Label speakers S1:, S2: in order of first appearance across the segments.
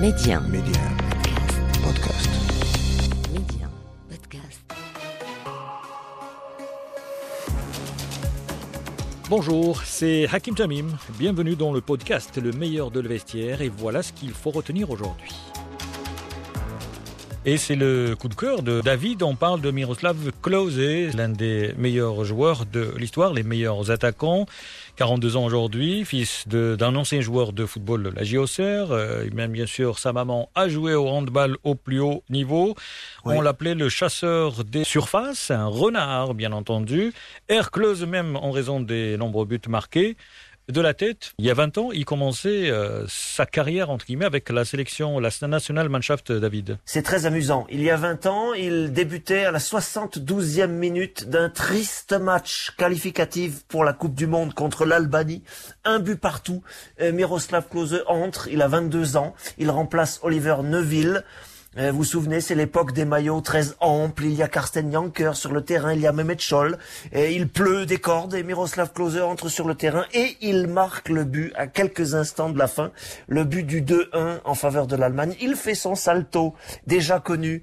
S1: Média.
S2: Média. Podcast.
S1: Média. Podcast.
S3: Bonjour, c'est Hakim Tamim. Bienvenue dans le podcast Le meilleur de le vestiaire et voilà ce qu'il faut retenir aujourd'hui. Et c'est le coup de cœur de David. On parle de Miroslav Klose, l'un des meilleurs joueurs de l'histoire, les meilleurs attaquants. 42 ans aujourd'hui, fils d'un ancien joueur de football de la JOCR. Euh, même bien sûr, sa maman a joué au handball au plus haut niveau.
S2: Oui.
S3: On l'appelait le chasseur des surfaces, un renard bien entendu. Air Klose même en raison des nombreux buts marqués. De la tête, il y a 20 ans, il commençait euh, sa carrière entre guillemets avec la sélection, la nationale Mannschaft David.
S4: C'est très amusant. Il y a 20 ans, il débutait à la 72e minute d'un triste match qualificatif pour la Coupe du Monde contre l'Albanie. Un but partout. Euh, Miroslav Klose entre, il a 22 ans. Il remplace Oliver Neuville. Euh, vous vous souvenez, c'est l'époque des maillots très amples. Il y a Karsten Janker sur le terrain, il y a Mehmet Scholl. Et il pleut des cordes et Miroslav Klose entre sur le terrain et il marque le but à quelques instants de la fin. Le but du 2-1 en faveur de l'Allemagne. Il fait son salto déjà connu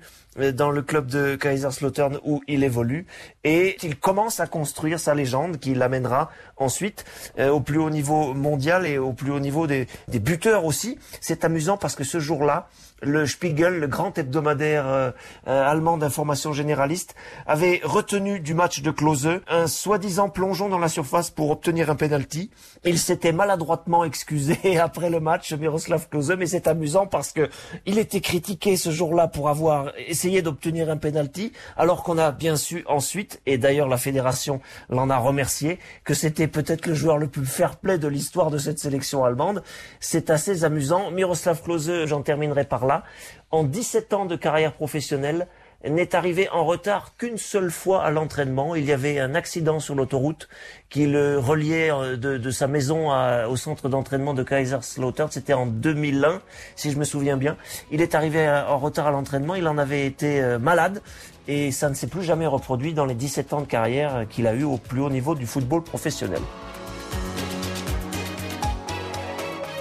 S4: dans le club de Kaiserslautern où il évolue et il commence à construire sa légende qui l'amènera ensuite euh, au plus haut niveau mondial et au plus haut niveau des, des buteurs aussi. C'est amusant parce que ce jour-là, le Spiegel, le grand hebdomadaire euh, euh, allemand d'information généraliste, avait retenu du match de Klose un soi-disant plongeon dans la surface pour obtenir un penalty. Il s'était maladroitement excusé après le match, Miroslav Klose, mais c'est amusant parce que il était critiqué ce jour-là pour avoir essayé d'obtenir un penalty, alors qu'on a bien su ensuite, et d'ailleurs la fédération l'en a remercié, que c'était peut-être le joueur le plus fair-play de l'histoire de cette sélection allemande. C'est assez amusant. Miroslav Klose, j'en terminerai par là, en 17 ans de carrière professionnelle, n'est arrivé en retard qu'une seule fois à l'entraînement. Il y avait un accident sur l'autoroute qui le reliait euh, de, sa maison au centre d'entraînement de Kaiserslautern. C'était en 2001, si je me souviens bien. Il est arrivé en retard à l'entraînement. Il en avait été euh, malade et ça ne s'est plus jamais reproduit dans les 17 ans de carrière qu'il a eu au plus haut niveau du football professionnel.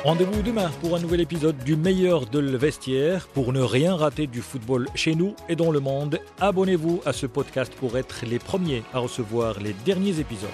S3: Rendez-vous demain pour un nouvel épisode du meilleur de le vestiaire. Pour ne rien rater du football chez nous et dans le monde, abonnez-vous à ce podcast pour être les premiers à recevoir les derniers épisodes.